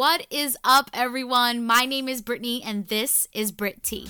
What is up, everyone? My name is Brittney, and this is BrittTea.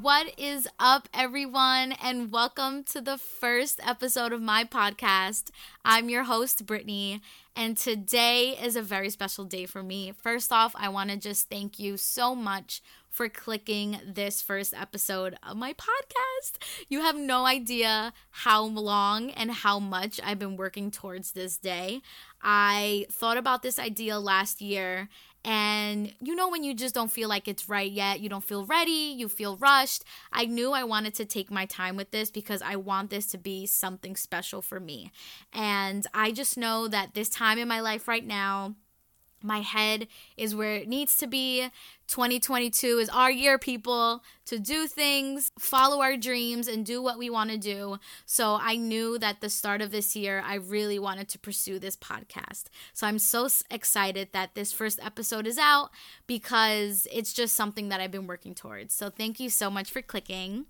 What is up, everyone, and welcome to the first episode of my podcast. I'm your host, Brittney, and today is a very special day for me. First off, I want to just thank you so much for clicking this first episode of my podcast. You have no idea how long and how much I've been working towards this day. I thought about this idea last year and you know, when you just don't feel like it's right yet, you don't feel ready, you feel rushed. I knew I wanted to take my time with this because I want this to be something special for me. And I just know that this time in my life right now, my head is where it needs to be. 2022 is our year, people, to do things, follow our dreams, and do what we want to do. So I knew that the start of this year, I really wanted to pursue this podcast. So I'm so excited that this first episode is out because it's just something that I've been working towards. So thank you so much for clicking.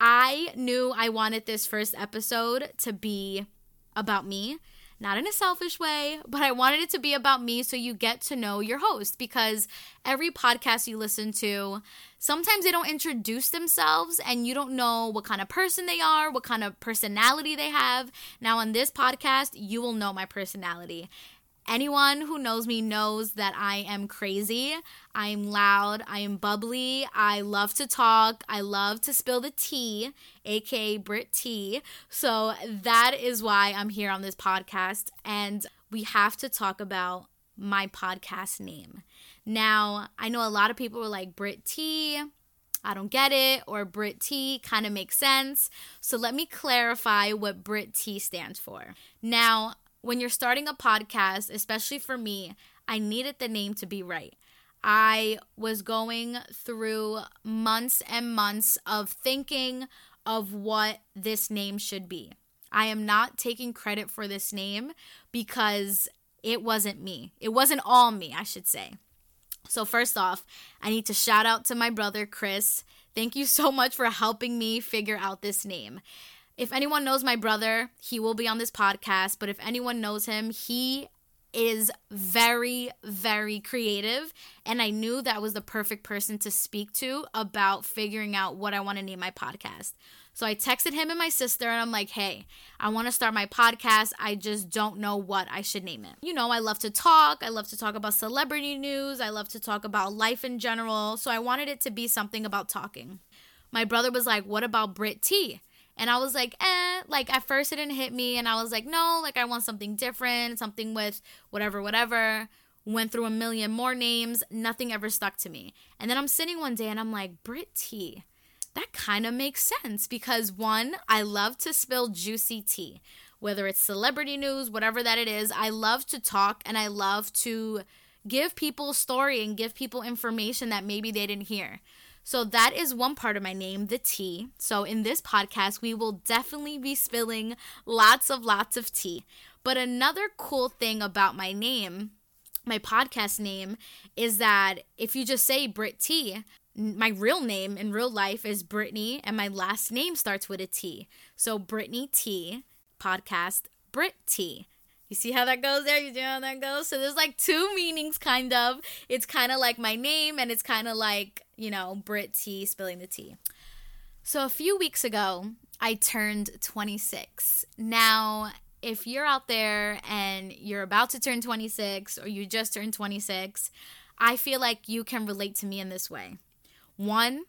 I knew I wanted this first episode to be about me not in a selfish way, but I wanted it to be about me so you get to know your host because every podcast you listen to, sometimes they don't introduce themselves and you don't know what kind of person they are, what kind of personality they have. Now, on this podcast, you will know my personality. Anyone who knows me knows that I am crazy. I'm loud. I am bubbly. I love to talk. I love to spill the tea, aka BrittTea. So that is why I'm here on this podcast. And we have to talk about my podcast name. Now, I know a lot of people were like, BrittTea. I don't get it, or BrittTea kind of makes sense. So let me clarify what BrittTea stands for. Now, when you're starting a podcast, especially for me, I needed the name to be right. I was going through months and months of thinking of what this name should be. I am not taking credit for this name because it wasn't me. It wasn't all me, I should say. So, first off, I need to shout out to my brother, Chris. Thank you so much for helping me figure out this name if anyone knows my brother, he will be on this podcast. But if anyone knows him, he is very, very creative. And I knew that was the perfect person to speak to about figuring out what I want to name my podcast. So I texted him and my sister, and I'm like, hey, I want to start my podcast. I just don't know what I should name it. You know, I love to talk. I love to talk about celebrity news. I love to talk about life in general. So I wanted it to be something about talking. My brother was like, what about BrittTea? And I was like, eh, like at first it didn't hit me. And I was like, no, like I want something different, something with whatever, whatever. Went through a million more names. Nothing ever stuck to me. And then I'm sitting one day and I'm like, BrittTea. That kind of makes sense because one, I love to spill juicy tea, whether it's celebrity news, whatever that it is. I love to talk and I love to give people story and give people information that maybe they didn't hear. So that is one part of my name, the tea. So in this podcast, we will definitely be spilling lots of lots of tea. But another cool thing about my name, my podcast name, is that if you just say BrittTea, my real name in real life is Brittney, and my last name starts with a T. So Brittney T podcast, Brit T. You see how that goes there? You see how that goes? So there's like two meanings, kind of. It's kind of like my name, and it's kind of like, you know, BrittTea spilling the tea. So a few weeks ago, I turned 26. Now, if you're out there and you're about to turn 26 or you just turned 26, I feel like you can relate to me in this way. One,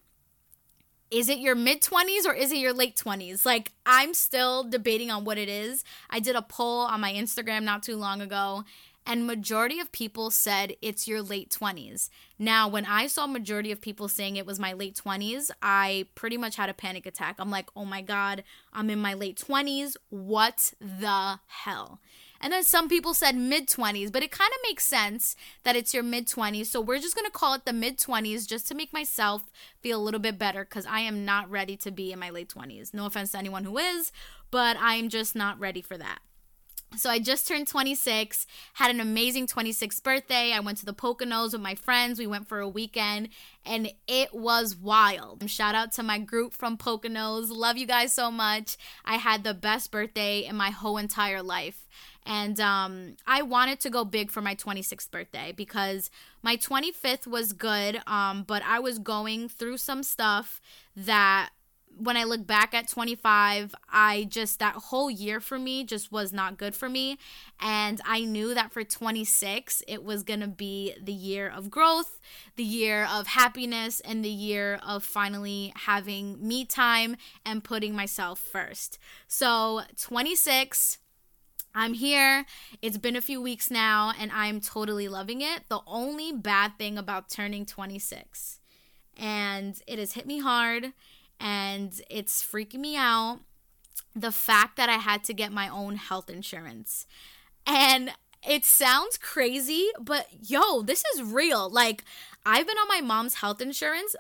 is it your mid 20s or is it your late 20s? Like, I'm still debating on what it is. I did a poll on my Instagram not too long ago, and majority of people said it's your late 20s. Now, when I saw majority of people saying it was my late 20s, I pretty much had a panic attack. I'm like, "Oh my god, I'm in my late 20s. What the hell?" And then some people said mid 20s, but it kind of makes sense that it's your mid 20s. So we're just going to call it the mid 20s just to make myself feel a little bit better because I am not ready to be in my late 20s. No offense to anyone who is, but I'm just not ready for that. So I just turned 26, had an amazing 26th birthday. I went to the Poconos with my friends. We went for a weekend and it was wild. Shout out to my group from Poconos. Love you guys so much. I had the best birthday in my whole entire life. And um, I wanted to go big for my 26th birthday because my 25th was good, um, but I was going through some stuff that when I look back at 25, I just, that whole year for me just was not good for me. And I knew that for 26, it was going to be the year of growth, the year of happiness, and the year of finally having me time and putting myself first. So, 26. I'm here. It's been a few weeks now, and I'm totally loving it. The only bad thing about turning 26, and it has hit me hard and it's freaking me out the fact that I had to get my own health insurance. And it sounds crazy, but yo, this is real. Like, I've been on my mom's health insurance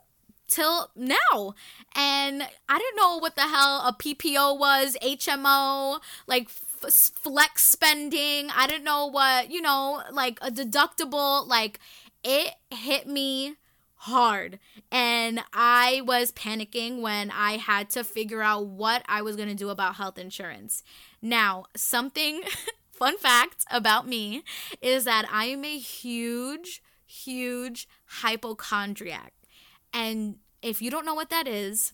till now. And I didn't know what the hell a PPO was, HMO, like f- flex spending. I didn't know what, you know, like a deductible. Like, it hit me hard. And I was panicking when I had to figure out what I was going to do about health insurance. Now, something fun fact about me is that I am a huge, huge hypochondriac. And if you don't know what that is,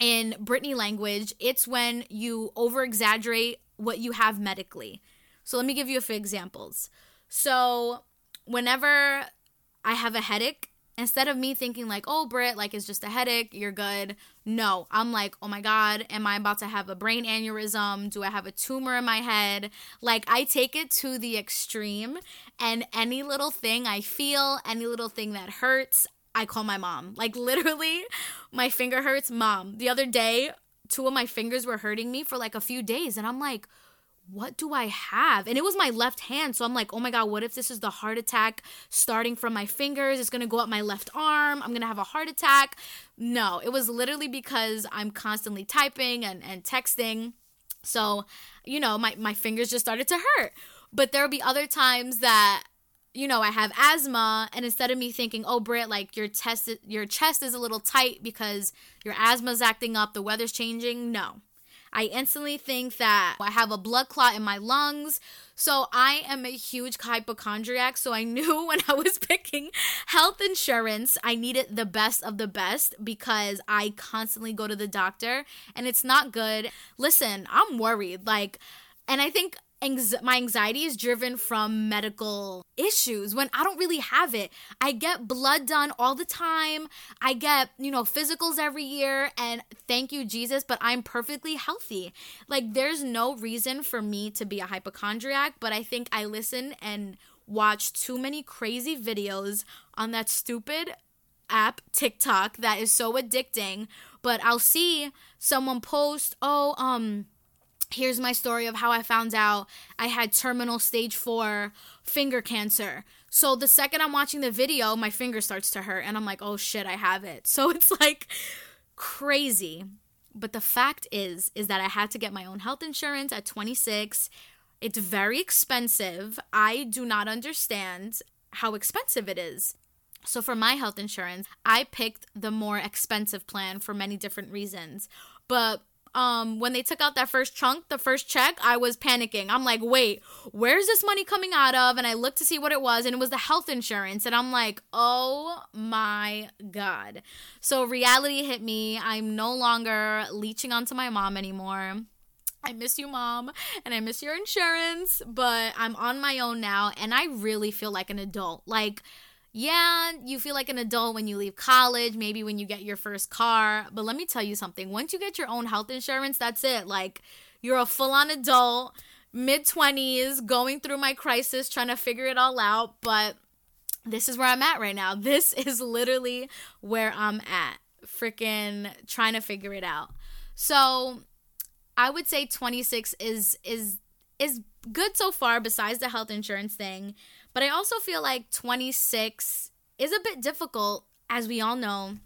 in Brittney language, it's when you over exaggerate what you have medically. So let me give you a few examples. So, whenever I have a headache, instead of me thinking like, oh, Brit, like it's just a headache, you're good. No, I'm like, oh my God, am I about to have a brain aneurysm? Do I have a tumor in my head? Like, I take it to the extreme, and any little thing I feel, any little thing that hurts, I call my mom. Like, literally, my finger hurts, mom. The other day, two of my fingers were hurting me for like a few days, and I'm like, what do I have? And it was my left hand. So I'm like, oh my God, what if this is the heart attack starting from my fingers? It's gonna go up my left arm. I'm gonna have a heart attack. No, it was literally because I'm constantly typing and, and texting. So, you know, my, my fingers just started to hurt. But there'll be other times that you know, I have asthma, and instead of me thinking, "Oh, Britt, like your chest, your chest is a little tight because your asthma's acting up, the weather's changing," no, I instantly think that I have a blood clot in my lungs. So I am a huge hypochondriac. So I knew when I was picking health insurance, I needed the best of the best because I constantly go to the doctor and it's not good. Listen, I'm worried. Like, and I think my anxiety is driven from medical issues when I don't really have it. I get blood done all the time. I get, you know, physicals every year and thank you Jesus, but I'm perfectly healthy. Like there's no reason for me to be a hypochondriac, but I think I listen and watch too many crazy videos on that stupid app TikTok that is so addicting, but I'll see someone post, "Oh, um here's my story of how I found out I had terminal stage four finger cancer. So the second I'm watching the video, my finger starts to hurt, and I'm like, oh shit, I have it. So it's like crazy. But the fact is, is that I had to get my own health insurance at 26. It's very expensive. I do not understand how expensive it is. So for my health insurance, I picked the more expensive plan for many different reasons. But um when they took out that first chunk the first check i was panicking. I'm like wait where's this money coming out of? And i looked to see what it was and it was the health insurance. And i'm like oh my god. So reality hit me. I'm no longer leeching onto my mom anymore. I miss you, mom, and I miss your insurance, but I'm on my own now, and I really feel like an adult. Like, yeah, you feel like an adult when you leave college, maybe when you get your first car. But let me tell you something once you get your own health insurance, that's it. Like, you're a full on adult, mid 20s, going through my crisis, trying to figure it all out. But this is where I'm at right now. This is literally where I'm at. Freaking trying to figure it out. So, I would say 26 is is is good so far besides the health insurance thing. But I also feel like 26 is a bit difficult, as we all know.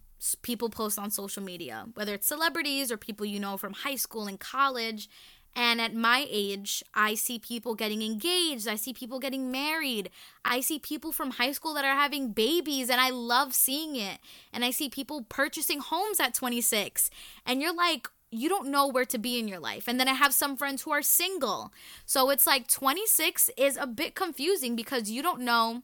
People post on social media, whether it's celebrities or people you know from high school and college. And at my age, I see people getting engaged. I see people getting married. I see people from high school that are having babies, and I love seeing it. And I see people purchasing homes at 26. And you're like, you don't know where to be in your life. And then I have some friends who are single. So it's like 26 is a bit confusing because you don't know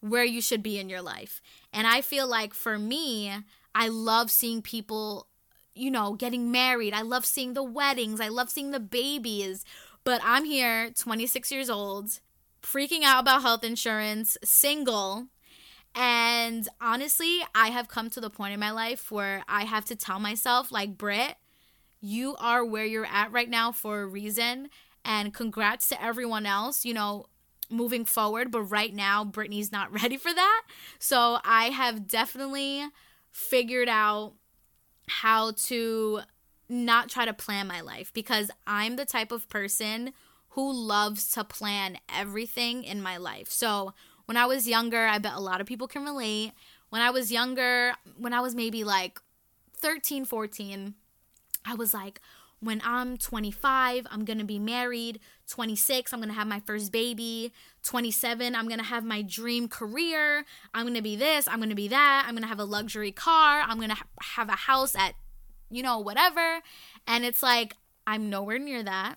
where you should be in your life. And I feel like for me, I love seeing people you know, getting married. I love seeing the weddings. I love seeing the babies. But I'm here, 26 years old, freaking out about health insurance, single. And honestly, I have come to the point in my life where I have to tell myself, like, Britt, you are where you're at right now for a reason. And congrats to everyone else, you know, moving forward. But right now, Brittney's not ready for that. So I have definitely figured out how to not try to plan my life because I'm the type of person who loves to plan everything in my life. So, when I was younger, I bet a lot of people can relate. When I was younger, when I was maybe like 13, 14, I was like, when I'm 25, I'm gonna be married. 26, I'm gonna have my first baby. 27, I'm gonna have my dream career. I'm gonna be this, I'm gonna be that. I'm gonna have a luxury car. I'm gonna ha- have a house at, you know, whatever. And it's like, I'm nowhere near that.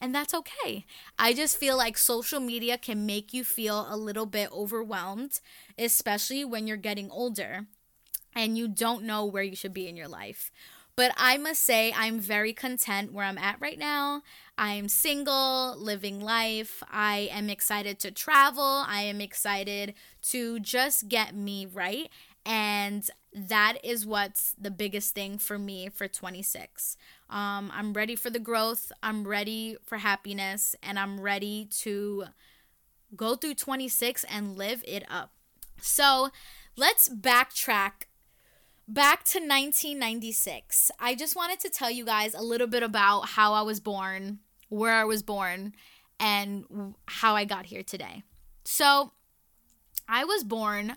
And that's okay. I just feel like social media can make you feel a little bit overwhelmed, especially when you're getting older and you don't know where you should be in your life. But I must say, I'm very content where I'm at right now. I'm single, living life. I am excited to travel. I am excited to just get me right. And that is what's the biggest thing for me for 26. Um, I'm ready for the growth. I'm ready for happiness. And I'm ready to go through 26 and live it up. So let's backtrack back to 1996. I just wanted to tell you guys a little bit about how I was born, where I was born, and how I got here today. So, I was born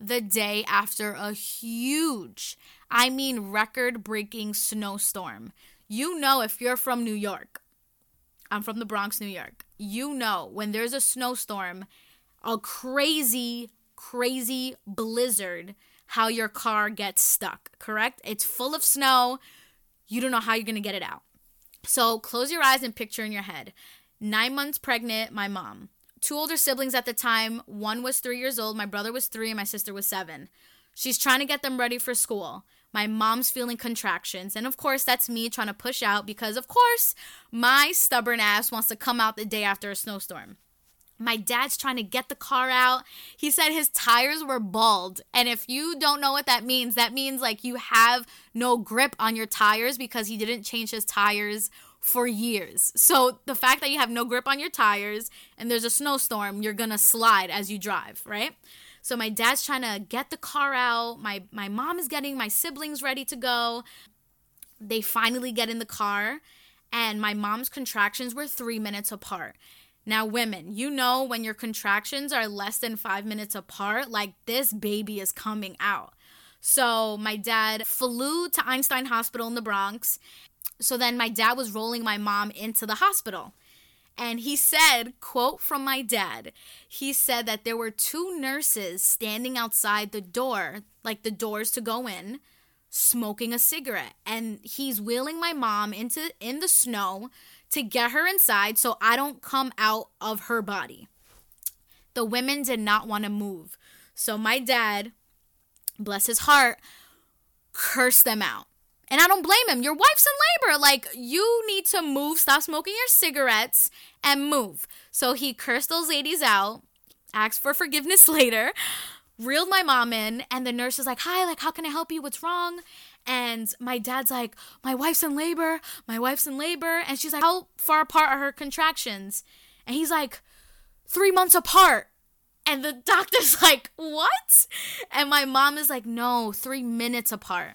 the day after a huge, I mean, record breaking snowstorm. You know, if you're from New York, I'm from the Bronx, New York. You know, when there's a snowstorm, a crazy, crazy blizzard how your car gets stuck, correct? It's full of snow. You don't know how you're going to get it out. So close your eyes and picture in your head. Nine months pregnant, my mom. Two older siblings at the time. One was three years old, my brother was three, and my sister was seven. She's trying to get them ready for school. My mom's feeling contractions. And of course, that's me trying to push out because, of course, my stubborn ass wants to come out the day after a snowstorm. My dad's trying to get the car out. He said his tires were bald. And if you don't know what that means, that means like you have no grip on your tires because he didn't change his tires for years. So the fact that you have no grip on your tires and there's a snowstorm, you're going to slide as you drive, right? So my dad's trying to get the car out. My my mom is getting my siblings ready to go. They finally get in the car and my mom's contractions were 3 minutes apart. Now, women, you know when your contractions are less than five minutes apart, like this baby is coming out. So, my dad flew to Einstein Hospital in the Bronx. So then my dad was rolling my mom into the hospital. And he said, quote from my dad, he said that there were two nurses standing outside the door, like the doors to go in, smoking a cigarette. And he's wheeling my mom into in the snow to get her inside so I don't come out of her body. The women did not want to move. So my dad, bless his heart, cursed them out. And I don't blame him. Your wife's in labor. Like, you need to move, stop smoking your cigarettes, and move. So he cursed those ladies out, asked for forgiveness later, reeled my mom in, and the nurse was like, Hi, like, how can I help you? What's wrong? And my dad's like, My wife's in labor. My wife's in labor. And she's like, How far apart are her contractions? And he's like, Three months apart. And the doctor's like, What? And my mom is like, No, three minutes apart.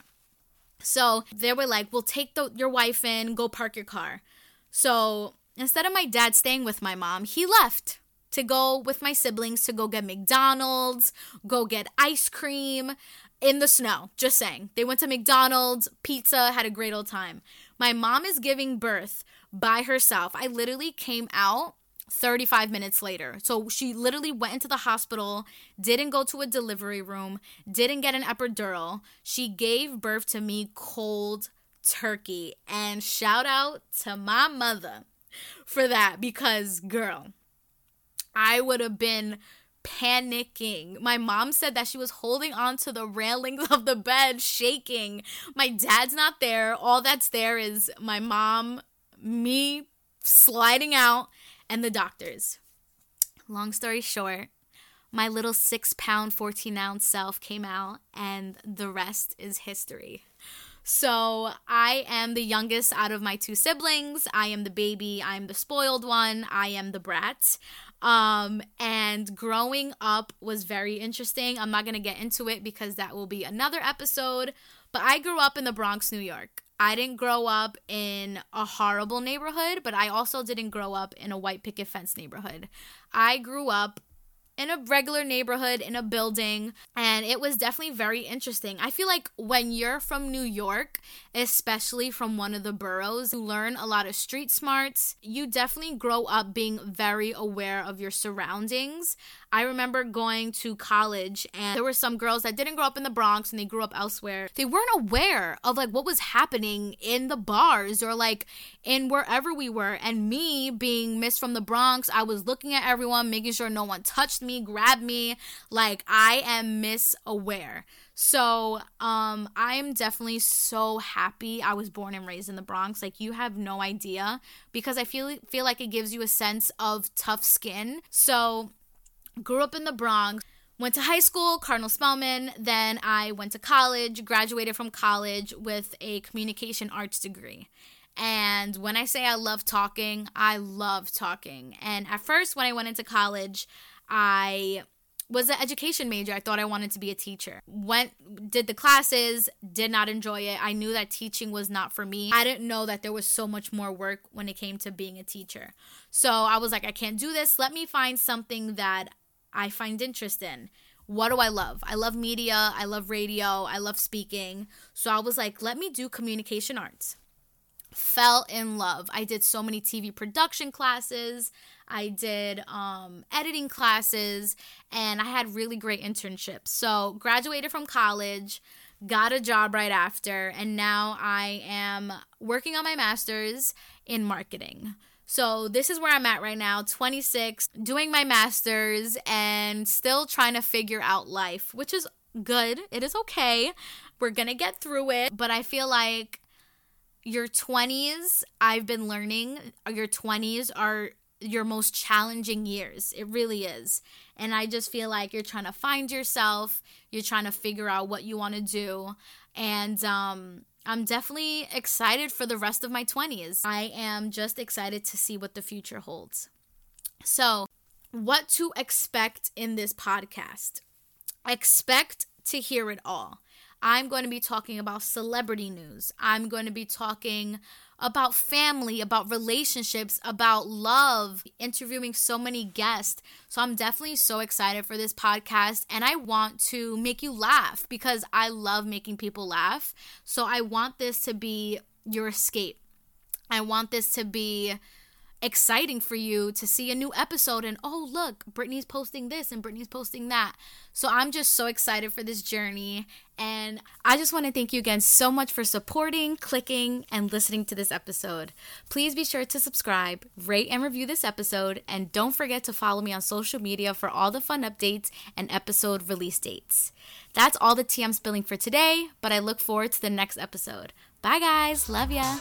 So they were like, We'll take the, your wife in, go park your car. So instead of my dad staying with my mom, he left to go with my siblings to go get McDonald's, go get ice cream in the snow. Just saying. They went to McDonald's, pizza, had a great old time. My mom is giving birth by herself. I literally came out 35 minutes later. So she literally went into the hospital, didn't go to a delivery room, didn't get an epidural. She gave birth to me cold turkey. And shout out to my mother for that because, girl, I would have been panicking. My mom said that she was holding on to the railings of the bed, shaking. My dad's not there. All that's there is my mom, me sliding out, and the doctors. Long story short, my little six pound, 14 ounce self came out, and the rest is history. So, I am the youngest out of my two siblings. I am the baby. I am the spoiled one. I am the brat. Um, and growing up was very interesting. I'm not going to get into it because that will be another episode. But I grew up in the Bronx, New York. I didn't grow up in a horrible neighborhood, but I also didn't grow up in a white picket fence neighborhood. I grew up in a regular neighborhood in a building and it was definitely very interesting. I feel like when you're from New York, especially from one of the boroughs, you learn a lot of street smarts. You definitely grow up being very aware of your surroundings. I remember going to college and there were some girls that didn't grow up in the Bronx and they grew up elsewhere. They weren't aware of like what was happening in the bars or like in wherever we were. And me being Miss from the Bronx, I was looking at everyone, making sure no one touched me, grabbed me. Like I am Miss Aware. So, um, I'm definitely so happy I was born and raised in the Bronx. Like you have no idea because I feel feel like it gives you a sense of tough skin. So, grew up in the Bronx. Went to high school, Cardinal Spellman. Then I went to college, graduated from college with a communication arts degree. And when I say I love talking, I love talking. And at first, when I went into college, I was an education major. I thought I wanted to be a teacher. Went did the classes, did not enjoy it. I knew that teaching was not for me. I didn't know that there was so much more work when it came to being a teacher. So I was like I can't do this. Let me find something that I find interest in. What do I love? I love media, I love radio, I love speaking. So I was like, let me do communication arts. Fell in love. I did so many TV production classes. I did um, editing classes and I had really great internships. So, graduated from college, got a job right after, and now I am working on my master's in marketing. So this is where I'm at right now, 26, doing my masters and still trying to figure out life, which is good. It is okay. We're going to get through it, but I feel like your 20s, I've been learning, your 20s are your most challenging years. It really is. And I just feel like you're trying to find yourself, you're trying to figure out what you want to do. And um I'm definitely excited for the rest of my 20s. I am just excited to see what the future holds. So, what to expect in this podcast? Expect to hear it all. I'm going to be talking about celebrity news. I'm going to be talking about family, about relationships, about love, interviewing so many guests. So I'm definitely so excited for this podcast and I want to make you laugh because I love making people laugh. So I want this to be your escape. I want this to be exciting for you to see a new episode and oh look brittney's posting this and brittney's posting that. So i'm just so excited for this journey. And i just want to thank you again so much for supporting clicking and listening to this episode. Please be sure to subscribe rate and review this episode and don't forget to follow me on social media for all the fun updates and episode release dates. That's all the tea i'm spilling for today but i look forward to the next episode. Bye guys. Love ya